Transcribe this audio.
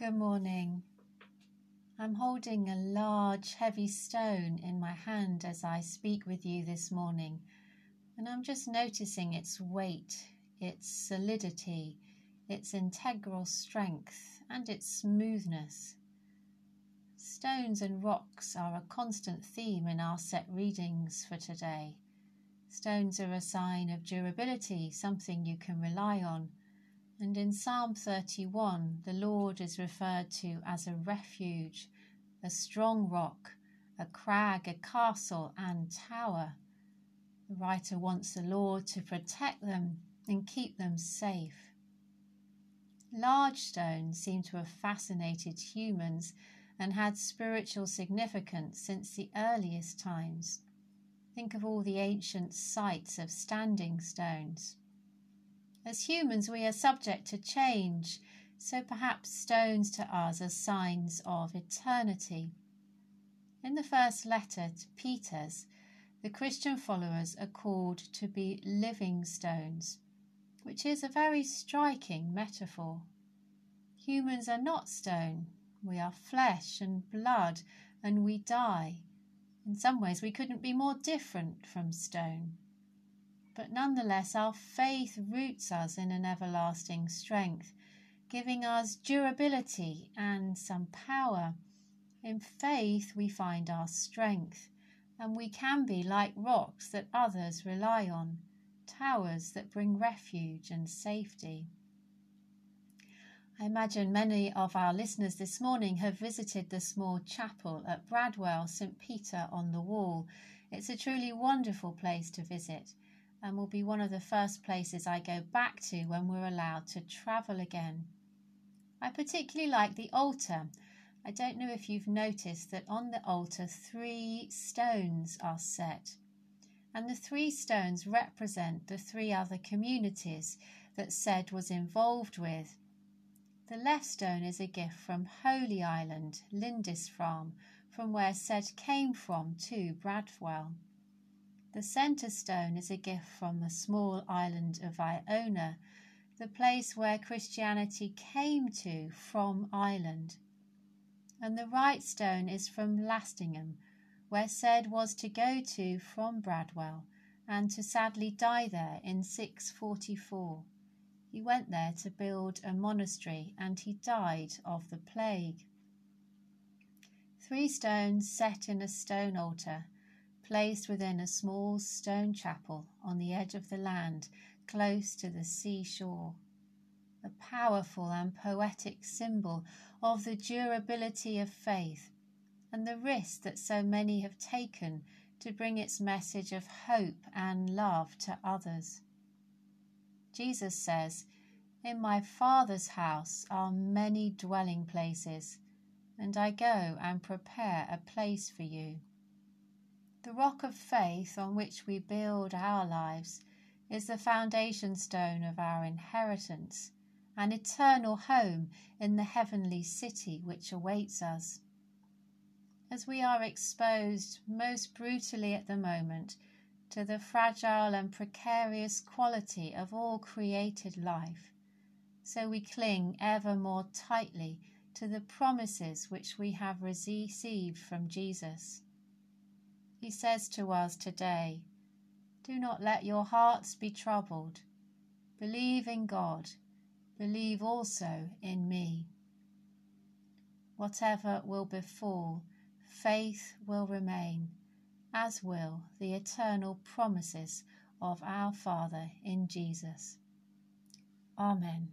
Good morning. I'm holding a large, heavy stone in my hand as I speak with you this morning, and I'm just noticing its weight, its solidity, its integral strength, and its smoothness. Stones and rocks are a constant theme in our set readings for today. Stones are a sign of durability, something you can rely on and in Psalm 31, the Lord is referred to as a refuge, a strong rock, a crag, a castle, and tower. The writer wants the Lord to protect them and keep them safe. Large stones seem to have fascinated humans and had spiritual significance since the earliest times. Think of all the ancient sites of standing stones. As humans, we are subject to change, so perhaps stones to us are signs of eternity. In the first letter to Peter's, the Christian followers are called to be living stones, which is a very striking metaphor. Humans are not stone, we are flesh and blood, and we die. In some ways, we couldn't be more different from stone but nonetheless our faith roots us in an everlasting strength, giving us durability and some power. In faith, we find our strength, and we can be like rocks that others rely on, towers that bring refuge and safety. I imagine many of our listeners this morning have visited the small chapel at Bradwell, St. Peter on the Wall. It's a truly wonderful place to visit and will be one of the first places I go back to when we're allowed to travel again. I particularly like the altar. I don't know if you've noticed that on the altar three stones are set, and the three stones represent the three other communities that Cedd was involved with. The left stone is a gift from Holy Island, Lindisfarne, from where Cedd came from to Bradwell. The centre stone is a gift from the small island of Iona, the place where Christianity came to from Ireland. And the right stone is from Lastingham, where Cedd was to go to from Bradwell, and to sadly die there in 644. He went there to build a monastery, and he died of the plague. Three stones set in a stone altar placed within a small stone chapel on the edge of the land close to the seashore. A powerful and poetic symbol of the durability of faith and the risk that so many have taken to bring its message of hope and love to others. Jesus says, In my Father's house are many dwelling places, and I go and prepare a place for you. The rock of faith on which we build our lives is the foundation stone of our inheritance, an eternal home in the heavenly city which awaits us. As we are exposed most brutally at the moment to the fragile and precarious quality of all created life, so we cling ever more tightly to the promises which we have received from Jesus. He says to us today, Do not let your hearts be troubled. Believe in God. Believe also in me. Whatever will befall, faith will remain, as will the eternal promises of our Father in Jesus. Amen.